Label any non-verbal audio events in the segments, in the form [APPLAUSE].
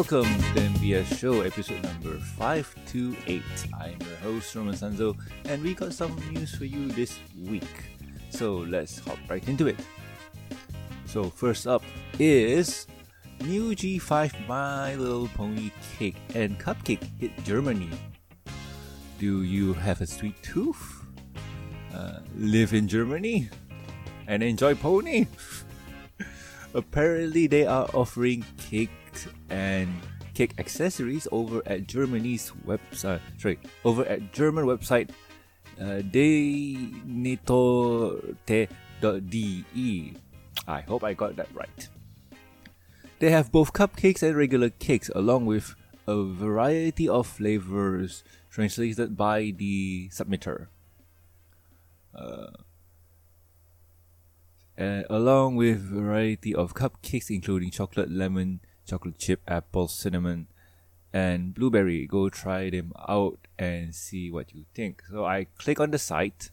Welcome to the MBS Show, episode number 528. I'm your host, Norman Sanzo, and we got some news for you this week. So let's hop right into it. So, first up is new G5 My Little Pony cake and cupcake hit Germany. Do you have a sweet tooth? Uh, live in Germany? And enjoy pony? [LAUGHS] Apparently, they are offering and cake accessories over at Germany's website. Sorry, over at German website uh, deinetorte.de. I hope I got that right. They have both cupcakes and regular cakes, along with a variety of flavors translated by the submitter. Uh, uh, along with variety of cupcakes including chocolate, lemon, chocolate chip, apple, cinnamon, and blueberry. Go try them out and see what you think. So I click on the site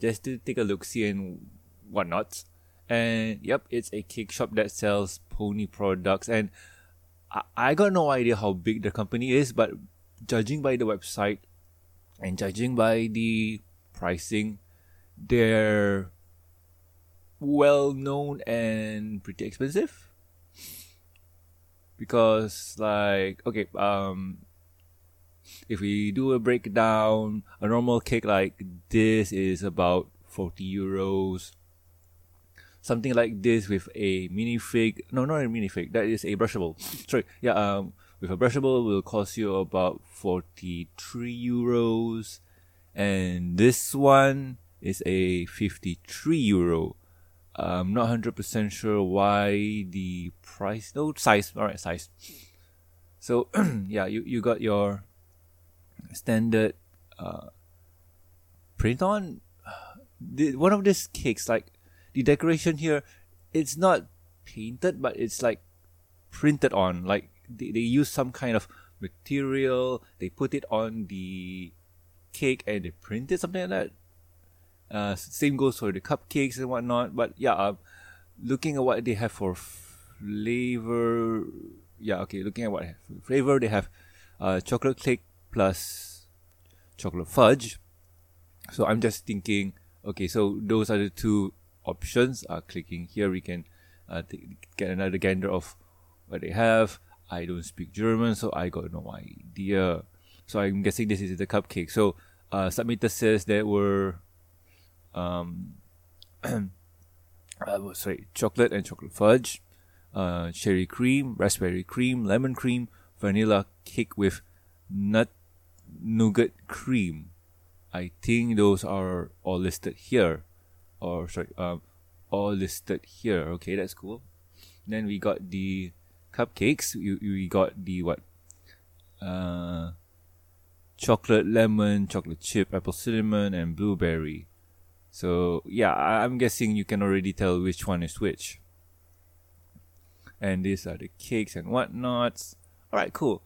just to take a look, see and whatnot. And yep, it's a cake shop that sells pony products. And I, I got no idea how big the company is, but judging by the website and judging by the pricing, they're well known and pretty expensive because like okay um if we do a breakdown a normal cake like this is about 40 euros. Something like this with a minifig no not a minifig that is a brushable. Sorry yeah um with a brushable will cost you about 43 euros. And this one is a 53 euro I'm not hundred percent sure why the price. No size. All right, size. So [CLEARS THROAT] yeah, you you got your standard uh, print on. The, one of these cakes, like the decoration here, it's not painted, but it's like printed on. Like they, they use some kind of material. They put it on the cake and they print it something like that. Uh, same goes for the cupcakes and whatnot. But yeah, uh, looking at what they have for flavor, yeah, okay. Looking at what flavor they have, uh, chocolate cake plus chocolate fudge. So I'm just thinking, okay, so those are the two options. Uh, clicking here, we can uh, get another gander of what they have. I don't speak German, so I got no idea. So I'm guessing this is the cupcake. So uh, submitter says there were um, [CLEARS THROAT] uh, sorry, chocolate and chocolate fudge, uh, cherry cream, raspberry cream, lemon cream, vanilla cake with nut nougat cream. I think those are all listed here, or sorry, um, all listed here. Okay, that's cool. Then we got the cupcakes. We, we got the what? Uh, chocolate lemon, chocolate chip, apple cinnamon, and blueberry. So yeah, I'm guessing you can already tell which one is which. And these are the cakes and whatnots. Alright, cool.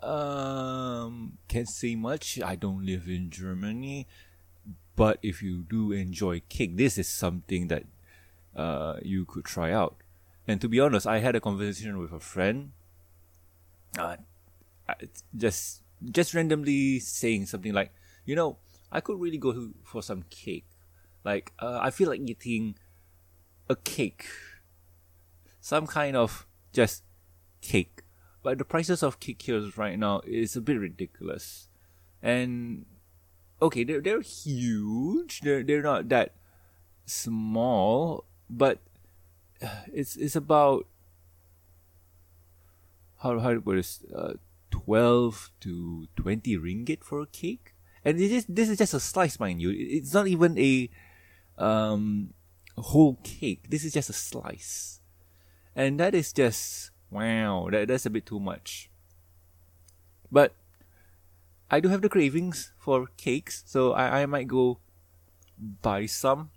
Um, can't say much. I don't live in Germany, but if you do enjoy cake, this is something that uh, you could try out. And to be honest, I had a conversation with a friend. Uh, just just randomly saying something like, you know, I could really go for some cake like uh, I feel like eating a cake, some kind of just cake. But the prices of cake here right now is a bit ridiculous, and okay, they're they're huge. They're they're not that small, but [SIGHS] it's it's about how how put uh, twelve to twenty ringgit for a cake, and this is this is just a slice, mind you. It's not even a um, whole cake. This is just a slice. And that is just, wow, that, that's a bit too much. But I do have the cravings for cakes, so I, I might go buy some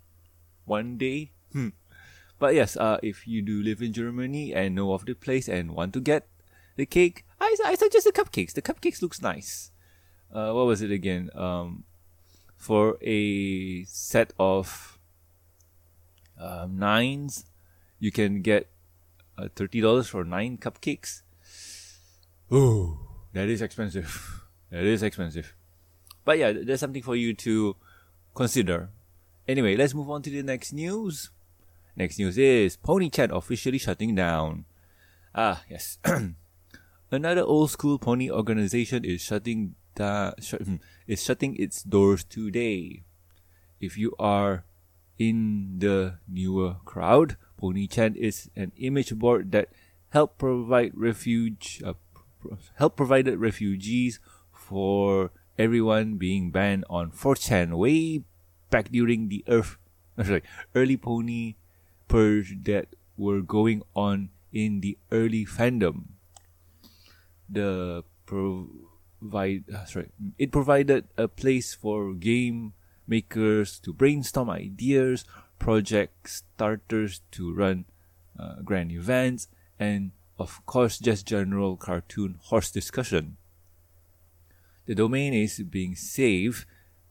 one day. Hmm. But yes, uh, if you do live in Germany and know of the place and want to get the cake, I, I suggest the cupcakes. The cupcakes looks nice. Uh, what was it again? Um, for a set of um, nines, you can get uh, thirty dollars for nine cupcakes. Oh, that is expensive. [LAUGHS] That is expensive. But yeah, there's something for you to consider. Anyway, let's move on to the next news. Next news is Ponychan officially shutting down. Ah, yes. [CLEARS THROAT] Another old school pony organization is shutting da- sh- is shutting its doors today. If you are in the newer crowd, Ponychan is an image board that help provide refuge uh, help provided refugees for everyone being banned on 4chan way back during the earth [LAUGHS] sorry, early pony purge that were going on in the early fandom. The provide uh, sorry, it provided a place for game makers to brainstorm ideas, project starters to run uh, grand events, and of course, just general cartoon horse discussion. The domain is being saved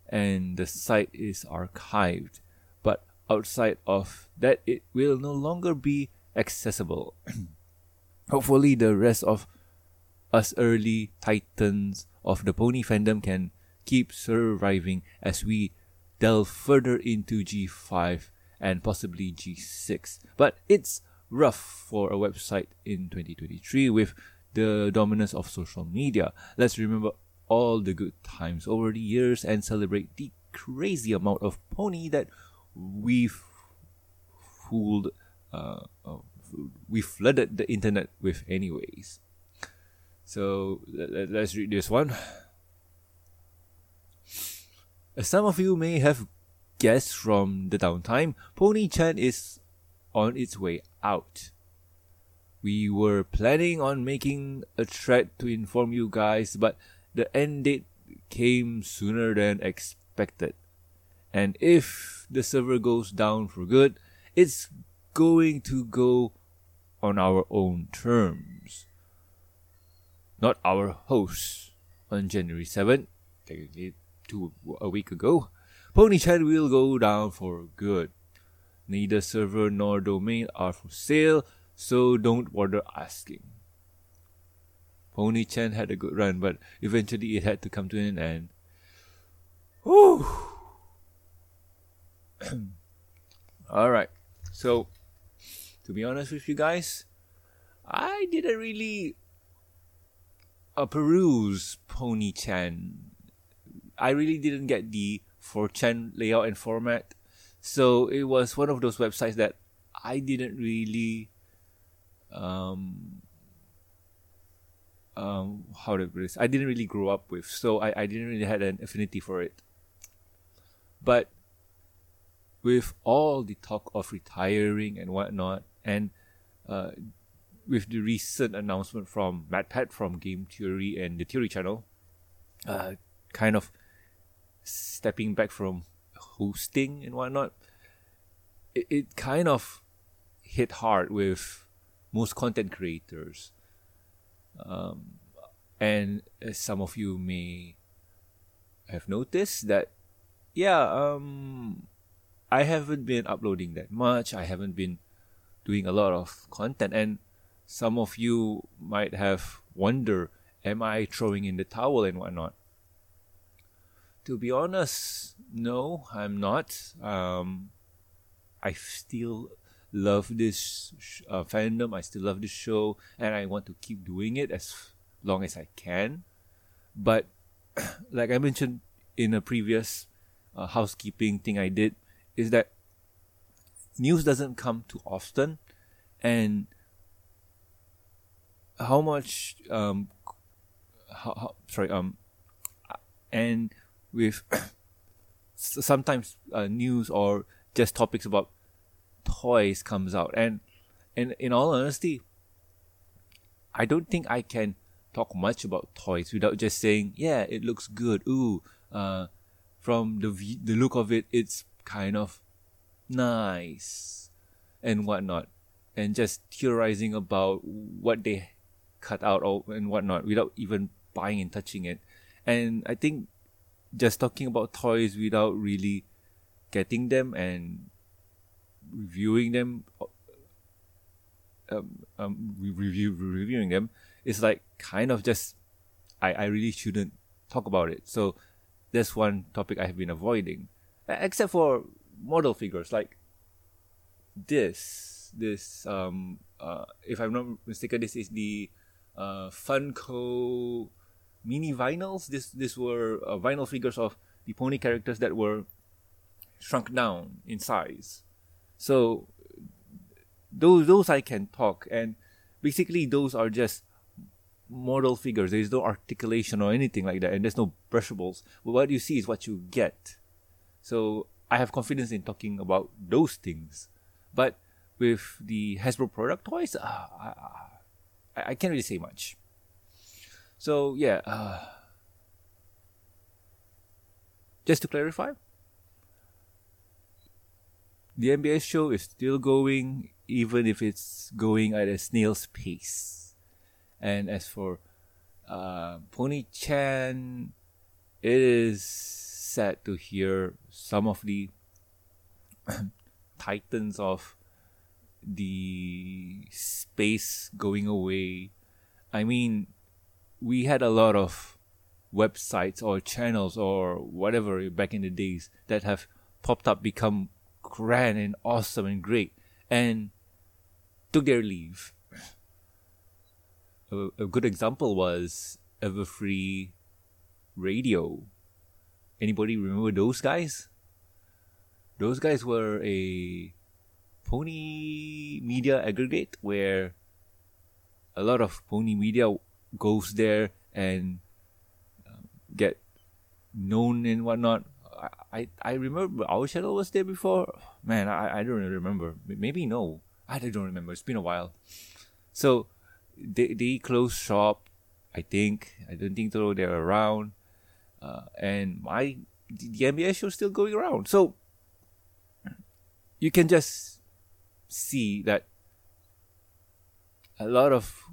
and the site is archived, but outside of that, it will no longer be accessible. [CLEARS THROAT] Hopefully, the rest of us early titans of the pony fandom can keep surviving as we delve further into G5 and possibly G6. But it's rough for a website in 2023 with the dominance of social media. Let's remember all the good times over the years and celebrate the crazy amount of pony that we've fooled, uh, uh, we flooded the internet with, anyways. So let, let's read this one. As some of you may have guessed from the downtime, Pony Chan is on its way out. We were planning on making a thread to inform you guys, but the end date came sooner than expected. And if the server goes down for good, it's going to go on our own terms. Not our hosts. On January 7th, technically two a week ago, Ponychan will go down for good. Neither server nor domain are for sale, so don't bother asking. Ponychan had a good run, but eventually it had to come to an end. Whew. [CLEARS THROAT] Alright, so to be honest with you guys, I didn't really uh, peruse Ponychan. I really didn't get the 4chan layout and format so it was one of those websites that I didn't really um um how to put this I didn't really grow up with. So I, I didn't really had an affinity for it. But with all the talk of retiring and whatnot, and uh, with the recent announcement from MatPat from Game Theory and the Theory Channel, uh, kind of stepping back from hosting and whatnot, it, it kind of hit hard with most content creators. Um, and some of you may have noticed that, yeah, um, I haven't been uploading that much. I haven't been doing a lot of content, and some of you might have wondered, am I throwing in the towel and whatnot? To be honest, no, I'm not. Um, I still love this uh, fandom. I still love this show, and I want to keep doing it as long as I can. But [CLEARS THROAT] like I mentioned in a previous uh, housekeeping thing I did, is that news doesn't come too often, and how much um how, how sorry um and with [COUGHS] sometimes uh, news or just topics about toys comes out. And and in all honesty i don't think i can talk much about toys without just saying yeah it looks good. Ooh uh from the the look of it it's kind of nice and whatnot. And just theorizing about what they cut out or and whatnot without even buying and touching it and i think just talking about toys without really getting them and reviewing them um, um, review reviewing them, it's like kind of just I, I really shouldn't talk about it. So that's one topic I have been avoiding, except for model figures like this. This um uh, if I'm not mistaken, this is the uh, Funko mini vinyls. This this were uh, vinyl figures of the pony characters that were shrunk down in size. So those those I can talk and basically those are just model figures. There's no articulation or anything like that, and there's no brushables. But what you see is what you get. So I have confidence in talking about those things. But with the Hasbro product toys, uh, I, I, can't really say much. So yeah, uh, just to clarify, the MBS show is still going, even if it's going at a snail's pace. And as for uh, Pony Chan, it is sad to hear some of the [CLEARS THROAT] titans of the space going away. I mean, we had a lot of websites or channels or whatever back in the days that have popped up, become grand and awesome and great, and took their leave. A, a good example was Everfree Radio. Anybody remember those guys? Those guys were a pony media aggregate where a lot of pony media goes there and um, get known and whatnot. I, I remember our channel was there before. Man, I, I don't remember. Maybe no. I don't remember. It's been a while. So they they closed shop. I think. I don't think though they're around. Uh, and my the, MBS show is still going around. So you can just see that a lot of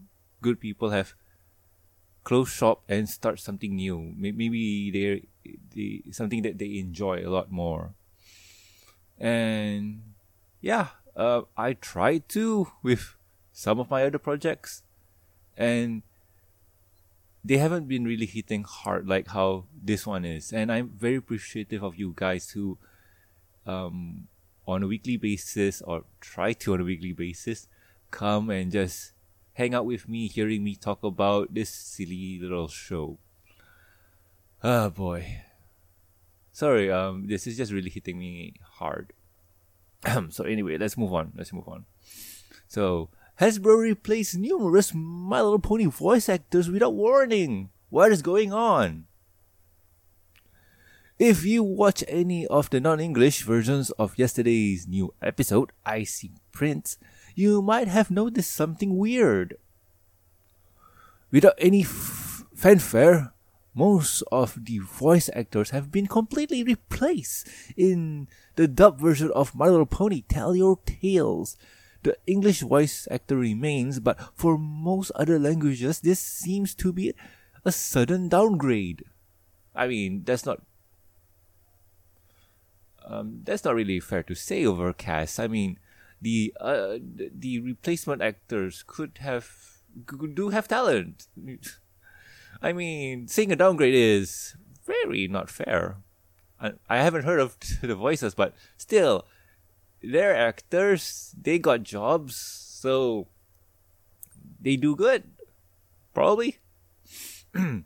good people have closed shop and start something new. Maybe they're they, something that they enjoy a lot more. And yeah, uh, I tried to with some of my other projects, and they haven't been really hitting hard like how this one is. And I'm very appreciative of you guys who, um, on a weekly basis or try to on a weekly basis, come and just hang out with me, hearing me talk about this silly little show. Ah, oh boy. Sorry, um, this is just really hitting me hard. [CLEARS THROAT] so anyway, let's move on. Let's move on. So Hasbro replaced numerous My Little Pony voice actors without warning. What is going on? If you watch any of the non-English versions of yesterday's new episode, Icy Prince, you might have noticed something weird. Without any f- fanfare, most of the voice actors have been completely replaced in the dub version of My Little Pony Tell Your Tales. The English voice actor remains, but for most other languages, this seems to be a sudden downgrade. I mean, that's not um, that's not really fair to say overcast. I mean, the uh, the replacement actors could have do have talent. [LAUGHS] I mean, seeing a downgrade is very not fair. I, I haven't heard of [LAUGHS] the voices, but still, they're actors. They got jobs, so they do good. Probably. [CLEARS THROAT]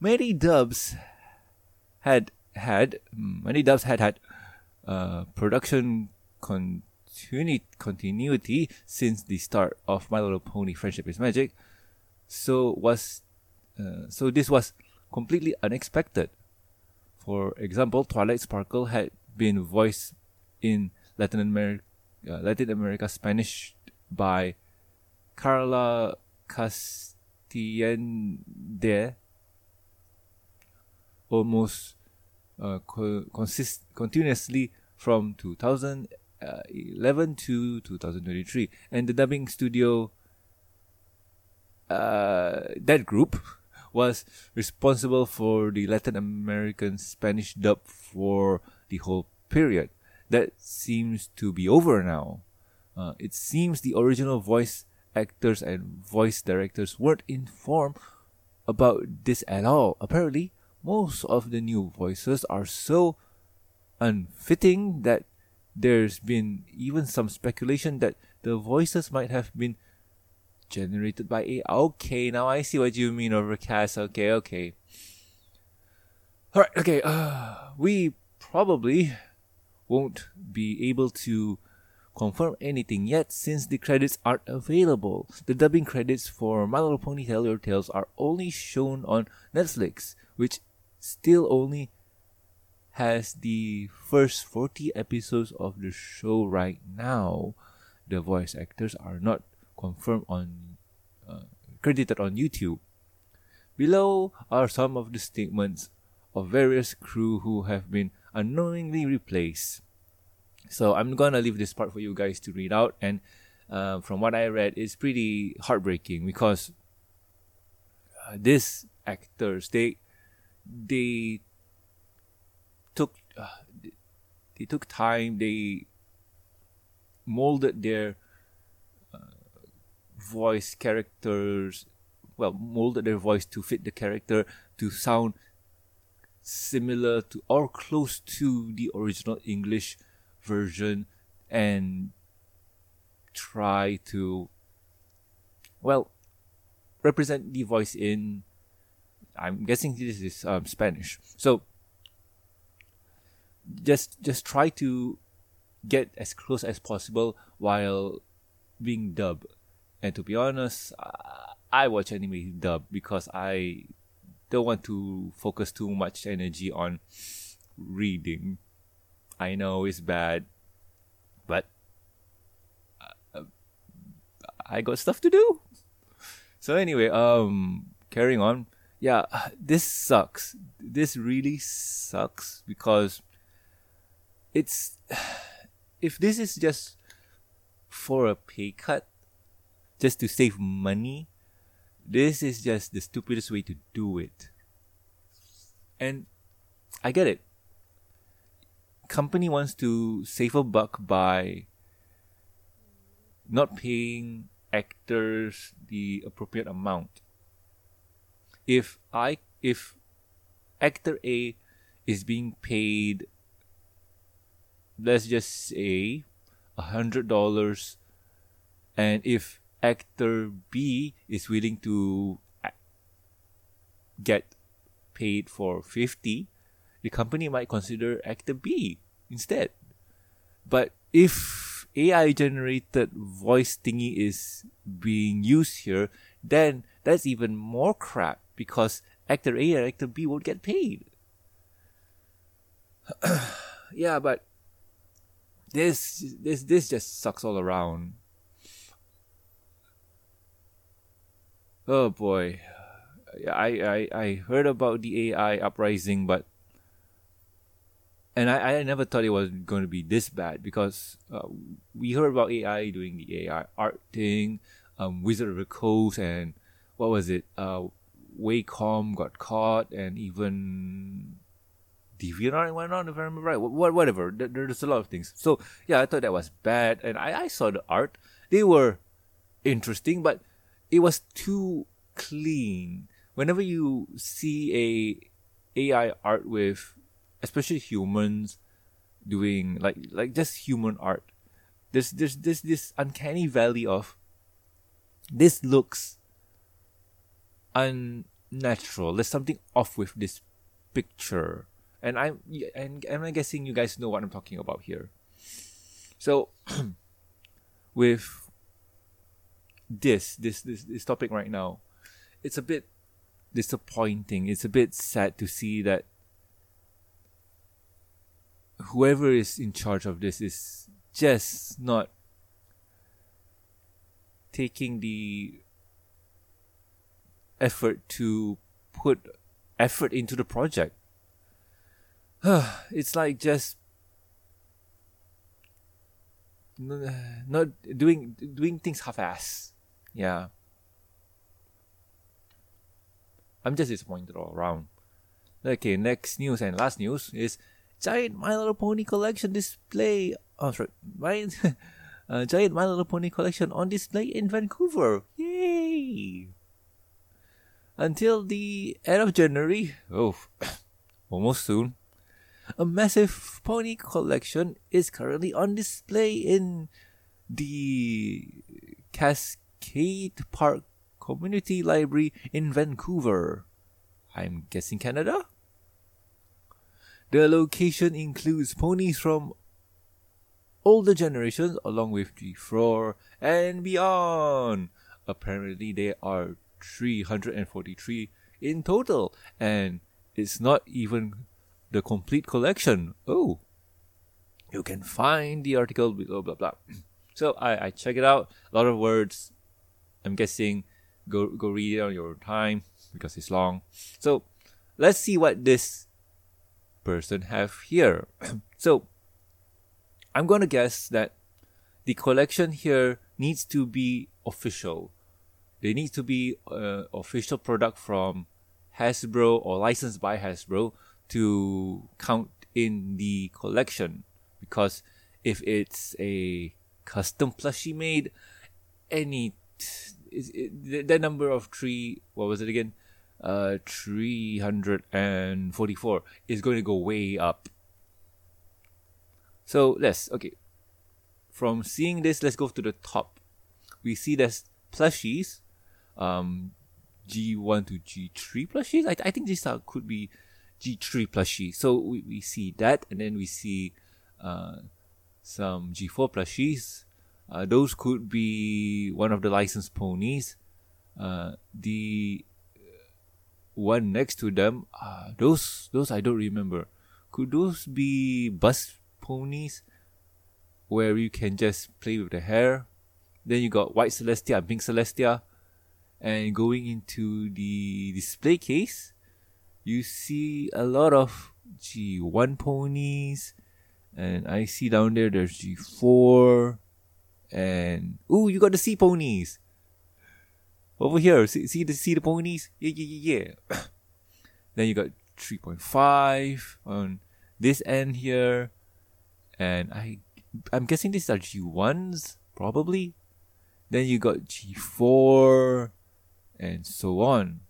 many dubs had had many dubs had had uh, production continu- continuity since the start of My Little Pony Friendship is Magic. So was uh, so this was completely unexpected. For example, Twilight Sparkle had been voiced in Latin America, uh, Latin America Spanish by Carla Castañeda almost uh, co- consist- continuously from 2011 to 2023 and the dubbing studio uh, that group was responsible for the Latin American Spanish dub for the whole period. That seems to be over now. Uh, it seems the original voice actors and voice directors weren't informed about this at all. Apparently, most of the new voices are so unfitting that there's been even some speculation that the voices might have been generated by AI. Okay, now I see what you mean, Overcast. Okay, okay. Alright, okay, uh, we probably won't be able to confirm anything yet since the credits aren't available. The dubbing credits for My Little Pony Tell Your Tales are only shown on Netflix, which still only has the first 40 episodes of the show right now. The voice actors are not confirmed on uh, credited on YouTube. Below are some of the statements of various crew who have been unknowingly replaced. So I'm gonna leave this part for you guys to read out, and uh, from what I read, it's pretty heartbreaking because uh, these actors they they uh, they took time they molded their uh, voice characters well molded their voice to fit the character to sound similar to or close to the original English version and try to well represent the voice in I'm guessing this is um, Spanish. So just just try to get as close as possible while being dubbed. And to be honest, I watch anime dub because I don't want to focus too much energy on reading. I know it's bad, but uh, I got stuff to do. So anyway, um, carrying on. Yeah, this sucks. This really sucks because it's [SIGHS] if this is just for a pay cut, just to save money, this is just the stupidest way to do it. And I get it company wants to save a buck by not paying actors the appropriate amount. If I if actor A is being paid let's just say a hundred dollars and if actor B is willing to uh, get paid for 50 the company might consider actor B instead. But if AI generated voice thingy is being used here, then that's even more crap because actor A and actor B won't get paid. [CLEARS THROAT] yeah, but this this this just sucks all around. Oh boy. I, I, I heard about the AI uprising, but and I, I never thought it was going to be this bad because uh, we heard about AI doing the AI art thing, um, Wizard of the Coast, and what was it? Uh, Wacom got caught, and even DeviantArt went on, if I remember right. What, whatever. There's a lot of things. So yeah, I thought that was bad, and I, I saw the art. They were interesting, but it was too clean. Whenever you see a AI art with especially humans doing like like just human art. There's there's this this uncanny valley of this looks unnatural. There's something off with this picture. And I'm and, and I'm guessing you guys know what I'm talking about here. So [CLEARS THROAT] with this this this this topic right now, it's a bit disappointing. It's a bit sad to see that whoever is in charge of this is just not taking the effort to put effort into the project. [SIGHS] it's like just [SIGHS] not doing doing things half-ass. Yeah. I'm just disappointed all around. Okay, next news and last news is giant My Little Pony collection display. Oh, sorry, my [LAUGHS] uh, giant My Little Pony collection on display in Vancouver. Yay! Until the end of January, oh, [COUGHS] almost soon, a massive pony collection is currently on display in the Cascade Park Community Library in Vancouver. I'm guessing Canada? The location includes ponies from older generations along with G4 and beyond. Apparently, there are 343 in total, and it's not even the complete collection. Oh, you can find the article below, blah blah. [CLEARS THROAT] So I, I check it out. A lot of words. I'm guessing go go read it on your time because it's long. So let's see what this person have here. [CLEARS THROAT] so I'm gonna guess that the collection here needs to be official. They need to be uh, official product from Hasbro or licensed by Hasbro to count in the collection because if it's a custom plushie made any is the number of three what was it again? Uh 344 is going to go way up. So let's okay. From seeing this let's go to the top. We see there's plushies um g1 to g3 plushies. I, I think this are, could be g3 plushie so we, we see that and then we see uh some G4 plushies. Uh, those could be one of the licensed ponies. Uh, the one next to them, uh, those those I don't remember. Could those be bus ponies, where you can just play with the hair? Then you got White Celestia, Pink Celestia, and going into the display case, you see a lot of G1 ponies, and I see down there there's G4. And ooh, you got the sea ponies. Over here, see, see the see the ponies? Yeah, yeah, yeah, yeah. [COUGHS] then you got 3.5 on this end here. And I I'm guessing these are G1s, probably. Then you got G4 and so on.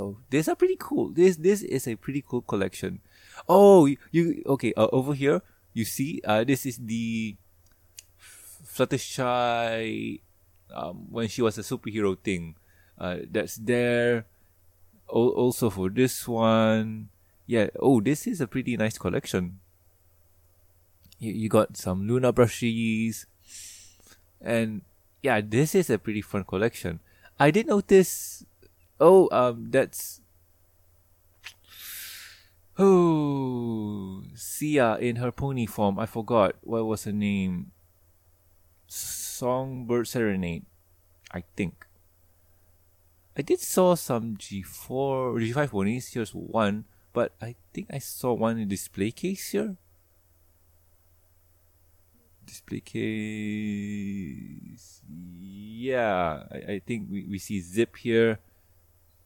So these are pretty cool. This this is a pretty cool collection. Oh, you, okay? Uh, over here, you see, uh, this is the Fluttershy um, when she was a superhero thing. Uh, that's there. O- also for this one, yeah. Oh, this is a pretty nice collection. You, you got some Luna brushies, and yeah, this is a pretty fun collection. I did notice. Oh, um, that's Oh, Sia in her pony form. I forgot what was her name. Songbird Serenade, I think. I did saw some G4, G5 ponies. Here's one, but I think I saw one in display case here. Display case. Yeah, I, I think we, we see Zip here.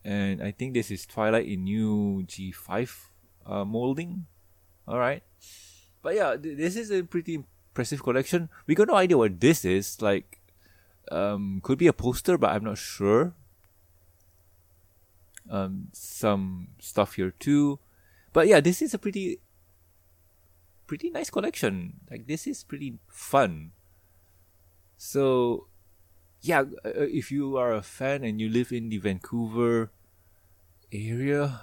And I think this is Twilight in new G5 uh, molding. All right, but yeah, th- this is a pretty impressive collection. We got no idea what this is. Like, um, could be a poster, but I'm not sure. Um, some stuff here too, but yeah, this is a pretty, pretty nice collection. Like, this is pretty fun. So, yeah, uh, uh if you are a fan and you live in the Vancouver area,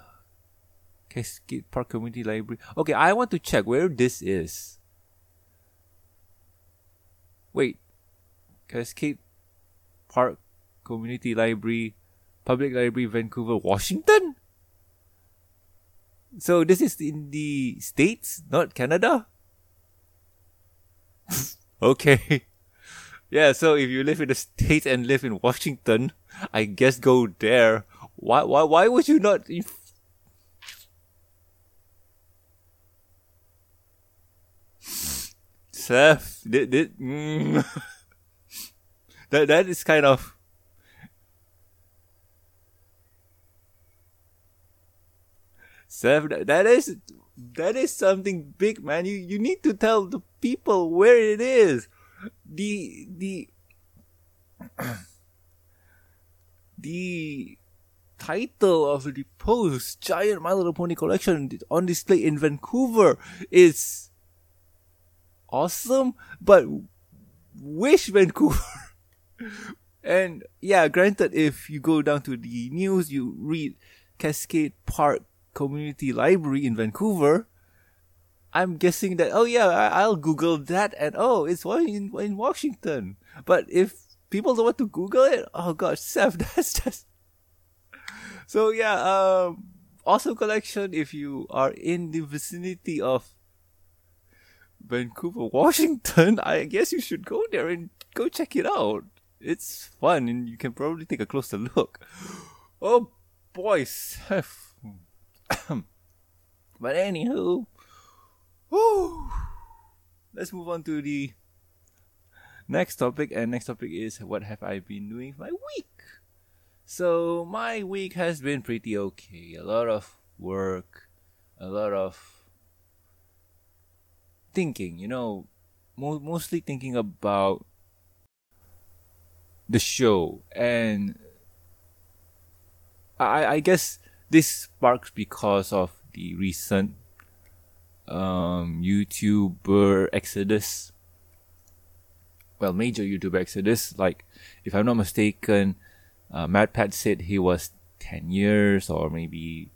Cascade Park Community Library. Okay, I want to check where this is. Wait. Cascade Park Community Library, Public Library, Vancouver, Washington? So this is in the States, not Canada? [LAUGHS] okay. Yeah, so if you live in the States and live in Washington, I guess go there. Why why why would you not Seth, did, did, mm, [LAUGHS] that that is kind of Seth. That, that is that is something big, man. You you need to tell the people where it is. The the [CLEARS THROAT] the title of the post giant my little pony collection on display in vancouver is awesome but wish vancouver [LAUGHS] and yeah granted if you go down to the news you read cascade park community library in vancouver i'm guessing that oh yeah I, will google that and oh it's one in, in washington but if people don't want to Google it. Oh gosh, [LAUGHS] Seth, that's just. So yeah, um, awesome collection. If you are in the vicinity of Vancouver, [LAUGHS] Washington, I guess you should go there and go check it out. It's fun, and you can probably take a closer look. [GASPS] Oh boy, Seth. [COUGHS] but anywho, woo, let's move on to the next topic and next topic is what have I been doing my week? So my week has been pretty okay. A lot of work, a lot of thinking, you know, mo- mostly thinking about the show and I I guess this sparks because of the recent um YouTuber exodus well, major YouTube exodus. Like, if I'm not mistaken, uh, MatPat said he was 10 years or maybe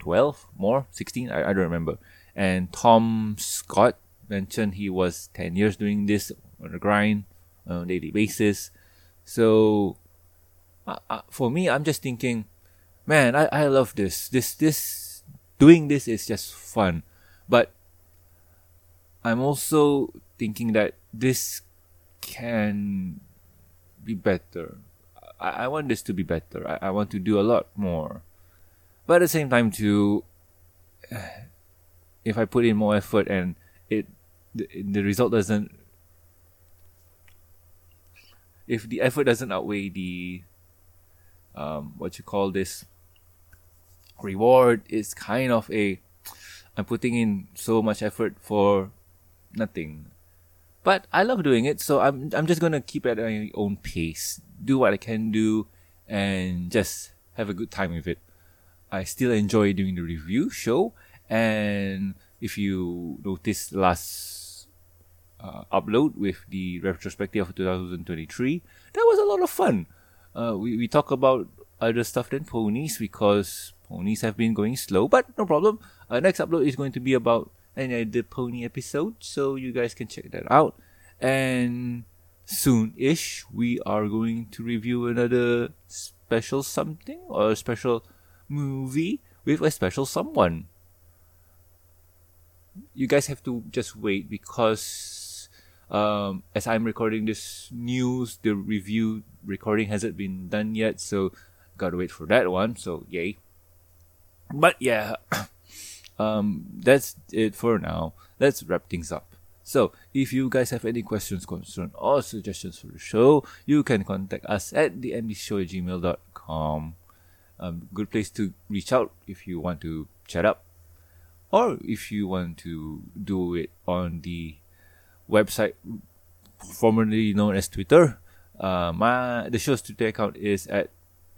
12 more, 16, I, I don't remember. And Tom Scott mentioned he was 10 years doing this on a grind on a daily basis. So, uh, uh, for me, I'm just thinking, man, I, I love this. This, this, doing this is just fun. But I'm also thinking that this can be better. I, I want this to be better. I, I want to do a lot more. But at the same time, too, [SIGHS] if I put in more effort and it the, the result doesn't if the effort doesn't outweigh the um, what you call this reward is kind of a i'm putting in so much effort for nothing but I love doing it, so I'm I'm just gonna keep at my own pace, do what I can do, and just have a good time with it. I still enjoy doing the review show, and if you noticed last uh, upload with the retrospective of 2023, that was a lot of fun. Uh, we we talk about other stuff than ponies because ponies have been going slow, but no problem. Uh, next upload is going to be about I did pony episode, so you guys can check that out. And soon-ish, we are going to review another special something or a special movie with a special someone. You guys have to just wait because um, as I'm recording this news, the review recording hasn't been done yet, so gotta wait for that one. So yay! But yeah. [COUGHS] um, that's it for now. Let's wrap things up. So, if you guys have any questions, concerns, or suggestions for the show, you can contact us at the mdshow at gmail.com. Um, good place to reach out if you want to chat up, or if you want to do it on the website formerly known as Twitter. Uh, my the show's Twitter account is at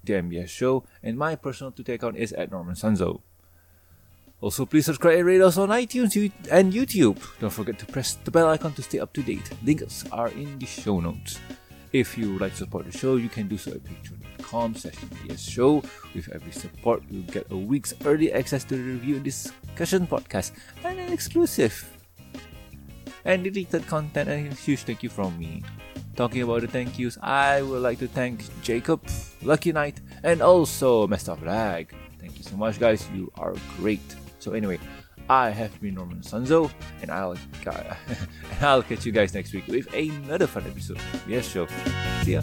the MBS Show, and my personal Twitter account is at Norman Sanzo. Also, please subscribe and rate us on iTunes and YouTube. Don't forget to press the bell icon to stay up to date. Links are in the show notes. If you would like to support the show, you can do so at patreon.com slash show. With every support, you'll get a week's early access to the review and discussion podcast and an exclusive and deleted content and a huge thank you from me. Talking about the thank yous, I would like to thank Jacob, Lucky Knight, and also Messed Up. Thank you so much, guys. You are great. So anyway, I have been Norman Sanzo, and I'll [LAUGHS] and I'll catch you guys next week with another fun episode. Yes, show. See ya.